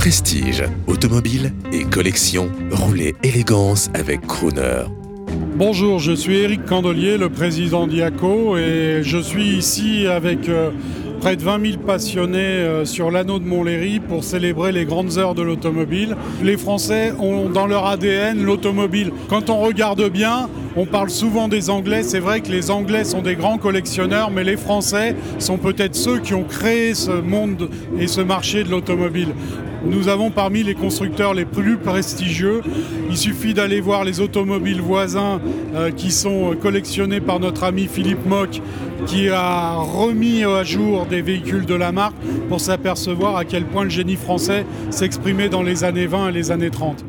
Prestige, automobile et collection, roulez élégance avec Crooner. Bonjour, je suis Eric Candelier, le président d'IACO, et je suis ici avec euh, près de 20 000 passionnés euh, sur l'anneau de Montlhéry pour célébrer les grandes heures de l'automobile. Les Français ont dans leur ADN l'automobile. Quand on regarde bien, on parle souvent des Anglais. C'est vrai que les Anglais sont des grands collectionneurs, mais les Français sont peut-être ceux qui ont créé ce monde et ce marché de l'automobile. Nous avons parmi les constructeurs les plus prestigieux. Il suffit d'aller voir les automobiles voisins euh, qui sont collectionnés par notre ami Philippe Mock, qui a remis à jour des véhicules de la marque pour s'apercevoir à quel point le génie français s'exprimait dans les années 20 et les années 30.